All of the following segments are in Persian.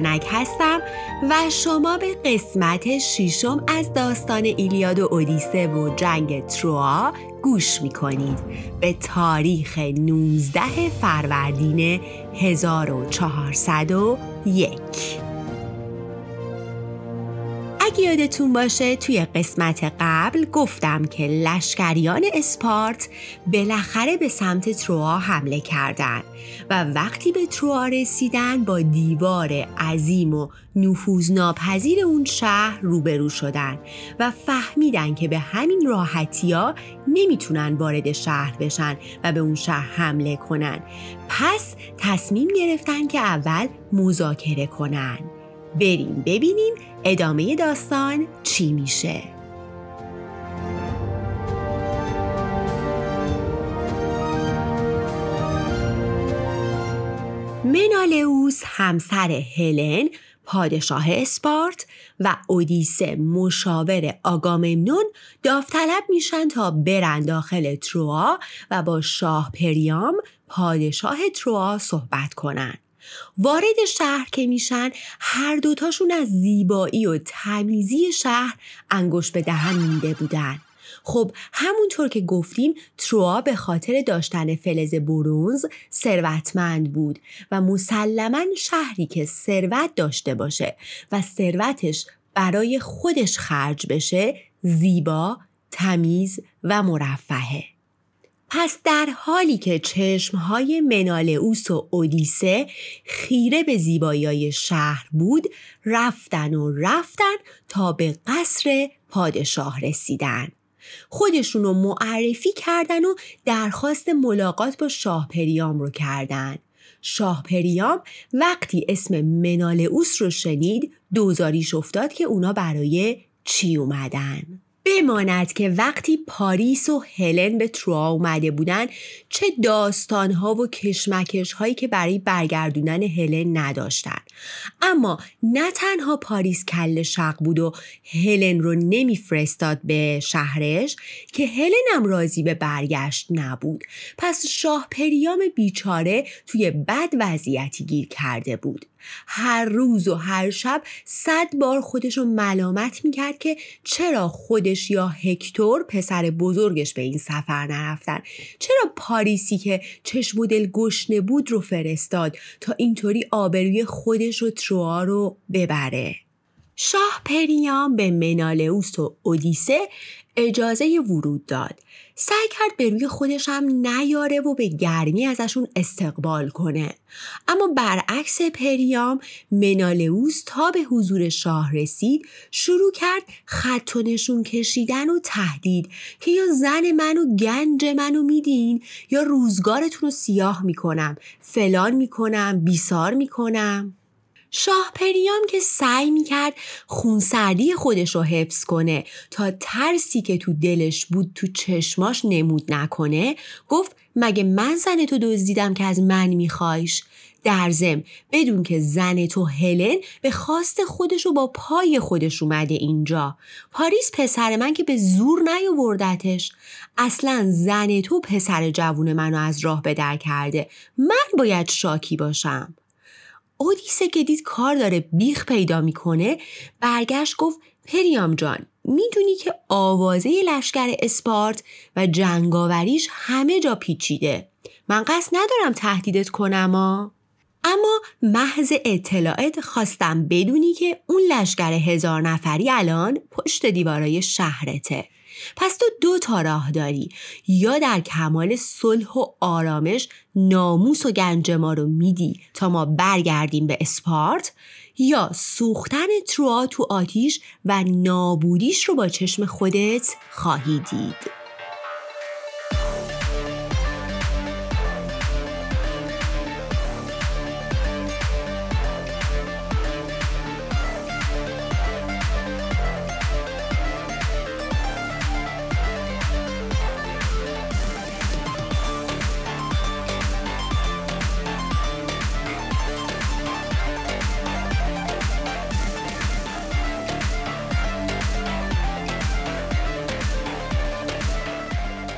کیانک هستم و شما به قسمت ششم از داستان ایلیاد و اودیسه و جنگ تروا گوش می‌کنید. به تاریخ 19 فروردین 1401 اگه یادتون باشه توی قسمت قبل گفتم که لشکریان اسپارت بالاخره به سمت تروا حمله کردند و وقتی به تروا رسیدن با دیوار عظیم و نفوذناپذیر اون شهر روبرو شدن و فهمیدن که به همین راحتی ها نمی‌تونن وارد شهر بشن و به اون شهر حمله کنن. پس تصمیم گرفتن که اول مذاکره کنن. بریم ببینیم ادامه داستان چی میشه؟ منالئوس همسر هلن پادشاه اسپارت و اودیسه مشاور آگاممنون داوطلب میشن تا برن داخل تروا و با شاه پریام پادشاه تروا صحبت کنن. وارد شهر که میشن هر دوتاشون از زیبایی و تمیزی شهر انگوش به دهن میده بودن. خب همونطور که گفتیم تروا به خاطر داشتن فلز برونز ثروتمند بود و مسلما شهری که ثروت داشته باشه و ثروتش برای خودش خرج بشه زیبا تمیز و مرفهه. پس در حالی که چشمهای منالئوس و اودیسه خیره به زیبایی شهر بود رفتن و رفتن تا به قصر پادشاه رسیدن. خودشون رو معرفی کردن و درخواست ملاقات با شاه پریام رو کردن. شاه پریام وقتی اسم منالئوس رو شنید دوزاریش افتاد که اونا برای چی اومدن؟ بماند که وقتی پاریس و هلن به تروا اومده بودن چه داستانها و کشمکش هایی که برای برگردونن هلن نداشتن اما نه تنها پاریس کل شق بود و هلن رو نمیفرستاد به شهرش که هلن هم راضی به برگشت نبود. پس شاه پریام بیچاره توی بد وضعیتی گیر کرده بود. هر روز و هر شب صد بار خودش رو ملامت می‌کرد که چرا خودش یا هکتور پسر بزرگش به این سفر نرفتن؟ چرا پاریسی که چشم و دل گشنه بود رو فرستاد تا اینطوری آبروی خودش و تروا رو ببره؟ شاه پریام به منالئوس و اودیسه اجازه ورود داد. سعی کرد به روی خودش هم نیاره و به گرمی ازشون استقبال کنه. اما برعکس پریام منالئوس تا به حضور شاه رسید شروع کرد خط و نشون کشیدن و تهدید که یا زن منو گنج منو میدین یا روزگارتون رو سیاه می‌کنم فلان می‌کنم بیسار می‌کنم. شاه پریام که سعی می‌کرد خونسردی خودش رو حفظ کنه تا ترسی که تو دلش بود تو چشماش نمود نکنه گفت مگه من زن تو دزدیدم که از من میخوایش؟ در زم بدون که زن تو هلن به خواست خودش و با پای خودش اومده اینجا. پاریس پسر من که به زور نیاوردتش. اصلا زن تو پسر جوون منو از راه به در کرده. من باید شاکی باشم. اودیسه که دید کار داره بیخ پیدا می‌کنه. برگشت گفت پریام جان می‌دونی که آوازه لشکر اسپارت و جنگاوریش همه جا پیچیده. من قصد ندارم تهدیدت کنم ها اما محض اطلاعات خواستم بدونی که اون لشکر هزار نفری الان پشت دیوارای شهرته. پس تو دو تا راه داری. یا در کمال صلح و آرامش ناموس و گنج ما رو میدی تا ما برگردیم به اسپارت یا سوختن تروا تو آتیش و نابودیش رو با چشم خودت خواهی دید.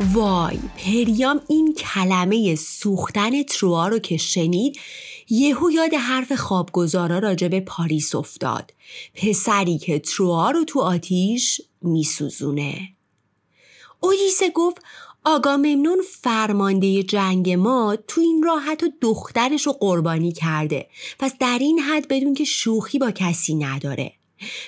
وای پریام این کلمه سوختن تروا رو که شنید یهو یاد حرف خوابگزارا راجع به پاریس افتاد. پسری که تروا رو تو آتیش میسوزونه. اودیسه گفت آقا ممنون فرمانده جنگ ما تو این راه حتی دخترش رو قربانی کرده. پس در این حد بدون که شوخی با کسی نداره.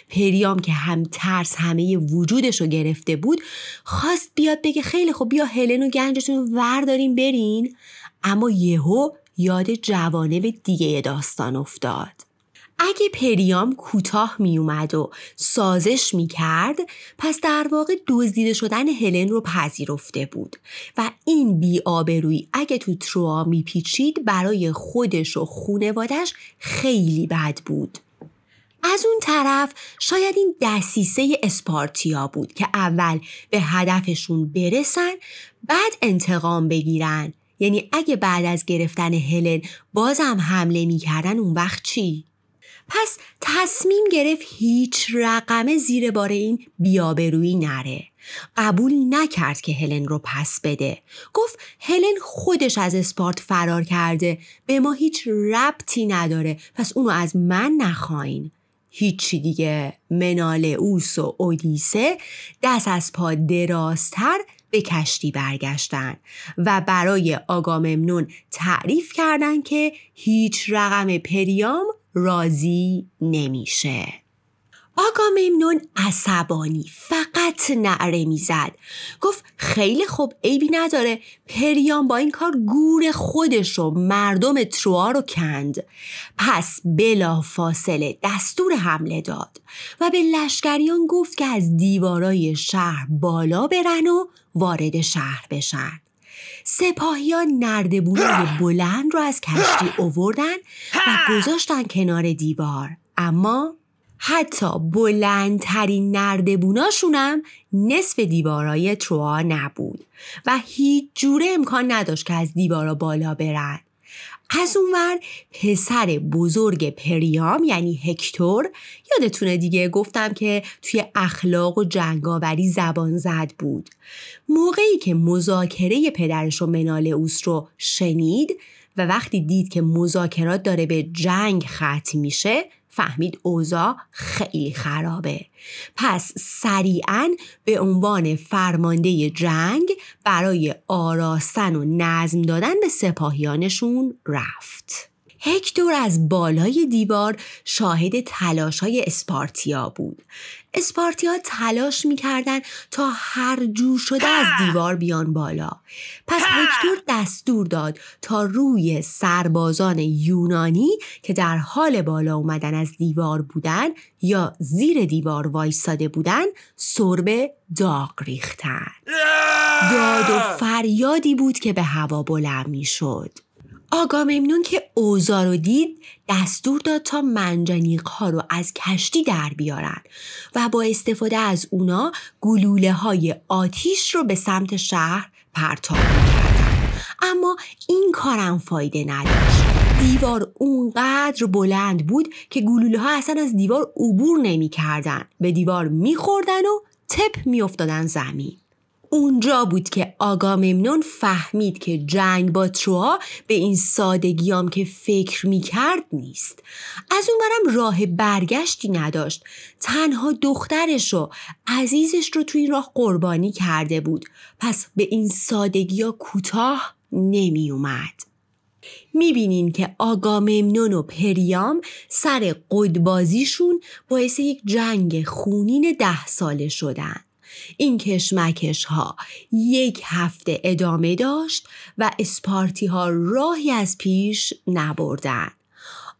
پریام که هم ترس همه وجودش رو گرفته بود خواست بیاد بگه خیلی خوب بیا هلن و گنجتون ور داریم برین. اما یهو یاد جوانب دیگه داستان افتاد. اگه پریام کوتاه می اومد و سازش می کرد پس در واقع دزدیده شدن هلن رو پذیرفته بود. و این بیآبرویی اگه تو تروا میپیچید برای خودش و خونوادش خیلی بد بود. از اون طرف شاید این دسیسه اسپارتیا بود که اول به هدفشون برسن بعد انتقام بگیرن یعنی اگه بعد از گرفتن هلن بازم حمله می‌کردن اون وقت چی؟ پس تصمیم گرفت هیچ رقم زیر بار این بیابرویی نره. قبول نکرد که هلن رو پس بده. گفت هلن خودش از اسپارت فرار کرده. به ما هیچ ربطی نداره. پس اونو از من نخواین. هیچی دیگه منال اوس و اودیسه دست از پا درازتر به کشتی برگشتن و برای آگاممنون تعریف کردند که هیچ رقم پریام راضی نمیشه. آقا ممنون عصبانی فقط نعره می‌زد. گفت خیلی خوب عیبی نداره. پریان با این کار گور خودش و مردم تروا رو کند. پس بلا فاصله دستور حمله داد و به لشکریان گفت که از دیوارای شهر بالا برن و وارد شهر بشن. سپاهیان نردبونای بلند رو از کشتی اووردن و گذاشتن کنار دیوار. اما حتی بلندترین نردبوناشونم نصف دیوارای تروا نبود و هیچ جوره امکان نداشت که از دیوارا بالا برن. از اونور پسر بزرگ پریام یعنی هکتور یادتونه دیگه گفتم که توی اخلاق و جنگاوری زبان زد بود. موقعی که مذاکره پدرش و منال اوس رو شنید و وقتی دید که مذاکرات داره به جنگ ختم میشه فهمید اوضاع خیلی خرابه پس سریعا به عنوان فرمانده جنگ برای آراستن و نظم دادن به سپاهیانشون رفت هکتور از بالای دیوار شاهد تلاش های اسپارتیا بود. اسپارتیا تلاش می‌کردن تا هر جور شده از دیوار بیان بالا. پس هکتور دستور داد تا روی سربازان یونانی که در حال بالا اومدن از دیوار بودن یا زیر دیوار وایستاده بودن سرب داغ ریختن. داد و فریادی بود که به هوا بلند می‌شد. آقا ممنون که اوزا رو دید دستور داد تا منجنیق ها رو از کشتی در بیارن و با استفاده از اونا گلوله های آتیش رو به سمت شهر پرتاب کردن اما این کارم فایده نداشت. دیوار اونقدر بلند بود که گلوله ها اصلا از دیوار عبور نمی کردن. به دیوار می خوردن و تپ می زمین. اونجا بود که آقا ممنون فهمید که جنگ با تروا به این سادگیام که فکر می کرد نیست. از اونورم راه برگشتی نداشت. تنها دخترش و عزیزش رو توی راه قربانی کرده بود. پس به این سادگی ها کوتاه نمی اومد می‌بینین که آقا ممنون و پریام سر قدبازیشون باعث یک جنگ خونین ده ساله شدن. این کشمکش ها یک هفته ادامه داشت و اسپارتی ها راهی از پیش نبردن.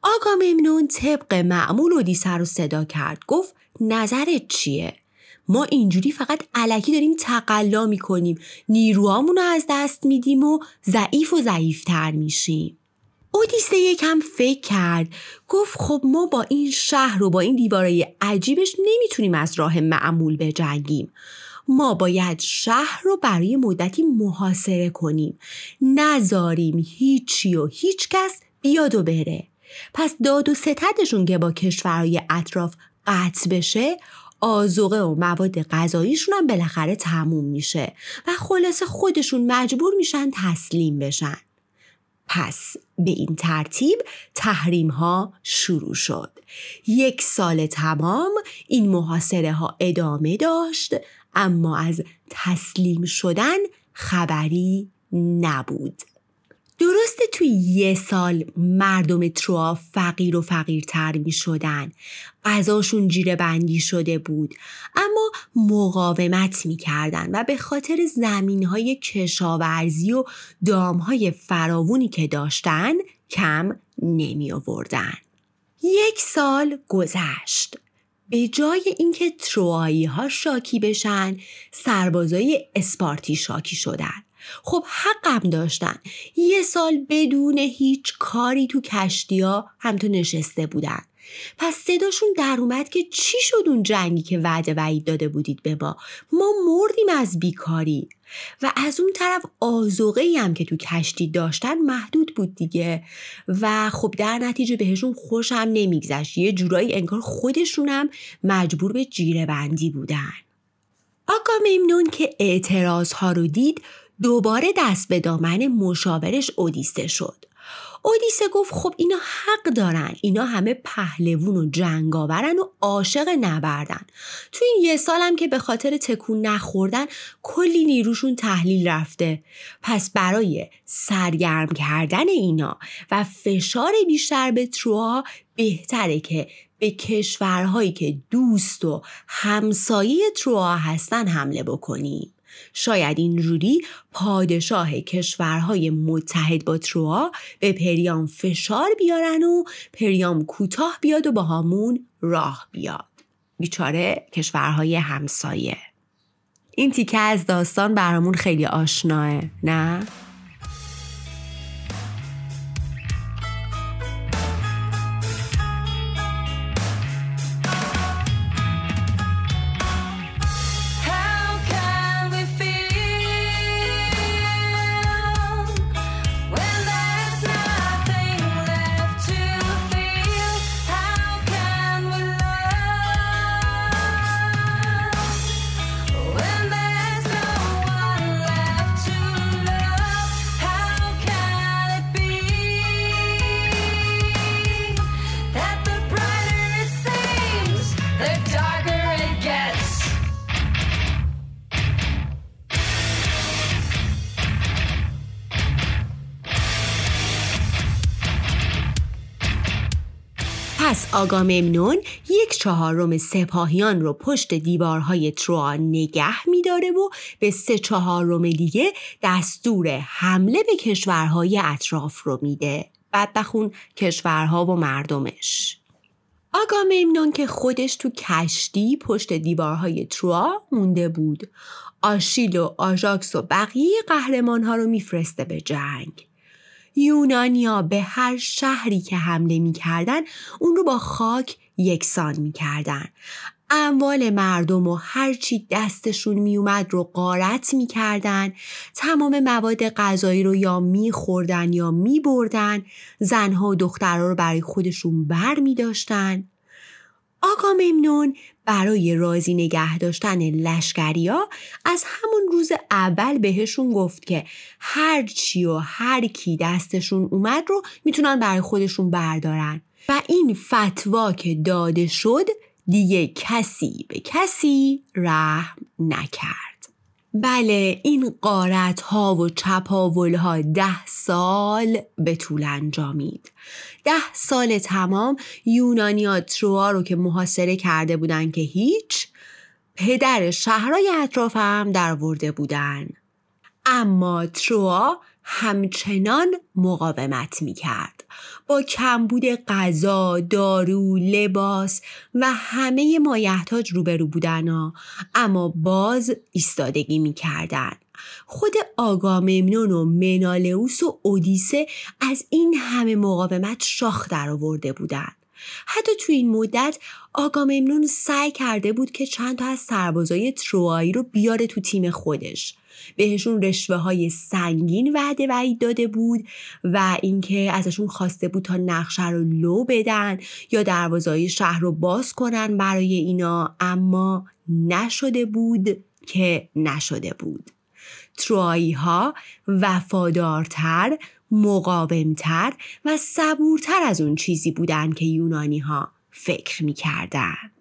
آقا ممنون طبق معمول اودیسه رو صدا کرد گفت نظرت چیه؟ ما اینجوری فقط علکی داریم تقلا می‌کنیم نیروهامون رو از دست میدیم و ضعیف و ضعیفتر میشیم اودیسه یکم فکر کرد. گفت خب ما با این شهر و با این دیوارای عجیبش نمی‌تونیم از راه معمول بجنگیم. ما باید شهر رو برای مدتی محاصره کنیم. نذاریم هیچی و هیچ کس بیاد و بره. پس داد و ستدشون که با کشورهای اطراف قطع بشه آزوقه و مواد غذاییشون هم بالاخره تموم میشه و خلاصه خودشون مجبور میشن تسلیم بشن. پس به این ترتیب تحریم ها شروع شد. یک سال تمام این محاصره ها ادامه داشت اما از تسلیم شدن خبری نبود. درسته توی یه سال مردم تروا فقیر و فقیرتر می شدن. غذاشون جیره بندی شده بود. اما مقاومت می و به خاطر زمین های کشاورزی و دام های فراوونی که داشتن کم نمی آوردن. یک سال گذشت. به جای اینکه تروایی ها شاکی بشن سربازای اسپارتی شاکی شدن. خب حقم داشتن. یه سال بدون هیچ کاری تو کشتیا هم تو نشسته بودن. پس صداشون در اومد که چی شد اون جنگی که وعده وعید داده بودید به ما؟ ما مردیم از بیکاری. و از اون طرف آزوغه هم که تو کشتی داشتن محدود بود دیگه. و خب در نتیجه بهشون خوشم نمیگذشت. یه جورایی انگار خودشونم مجبور به جیره بندی بودن. آقا ممنون که اعتراض ها رو دید. دوباره دست به دامن مشاورش اودیسه شد. اودیسه گفت خب اینا حق دارن. اینا همه پهلوون و جنگاورن و عاشق نبردن. تو این یه سالم که به خاطر تکون نخوردن کلی نیروشون تحلیل رفته. پس برای سرگرم کردن اینا و فشار بیشتر به تروها بهتره که به کشورهایی که دوست و همسایه تروها هستن حمله بکنیم. شاید اینجوری پادشاه کشورهای متحد با تروا به پریام فشار بیارن و پریام کوتاه بیاد و با همون راه بیاد بیچاره کشورهای همسایه این تیکه از داستان برامون خیلی آشناه نه؟ آگاممنون یک چهارم سپاهیان رو پشت دیوارهای تروا نگه میداره و به سه چهارم دیگه دستور حمله به کشورهای اطراف رو میده. بعد بخون کشورها و مردمش. آگاممنون که خودش تو کشتی پشت دیوارهای تروا مونده بود. آشیل و آژاکس و بقیه قهرمان ها رو میفرسته به جنگ. یونانیا به هر شهری که حمله می‌کردن اون رو با خاک یکسان می‌کردن. اموال مردم و هرچی دستشون میومد رو قارت می‌کردن. تمام مواد غذایی رو یا میخوردن یا میبردن. زنها و دخترها رو برای خودشون بر میداشتن آقا ممنون برای راضی نگه داشتن لشکریا از همون روز اول بهشون گفت که هر چی و هر کی دستشون اومد رو می‌تونن برای خودشون بردارن. و این فتوا که داده شد دیگه کسی به کسی رحم نکرد. بله این قارت ها و چپاول ها ده سال به طول انجامید ده سال تمام یونانیا تروا رو که محاصره کرده بودن که هیچ پدر شهرهای اطراف هم در ورده بودن اما تروا همچنان مقاومت می کرد. با کمبود غذا، دارو، لباس و همه مایحتاج روبرو بودن ها. اما باز ایستادگی می کردن. خود آگاممنون و منالئوس و اودیسه از این همه مقاومت شاخ در آورده بودند. حتی تو این مدت آگاممنون سعی کرده بود که چند تا از سربازای تروایی رو بیاره تو تیم خودش. بهشون رشوه های سنگین وعده وعید داده بود و اینکه ازشون خواسته بود تا نقشه رو لو بدن یا دروازهای شهر رو باز کنن برای اینا اما نشده بود که نشده بود. تروایی ها وفادارتر مقاومتر و صبورتر از اون چیزی بودن که یونانی ها فکر می‌کردن.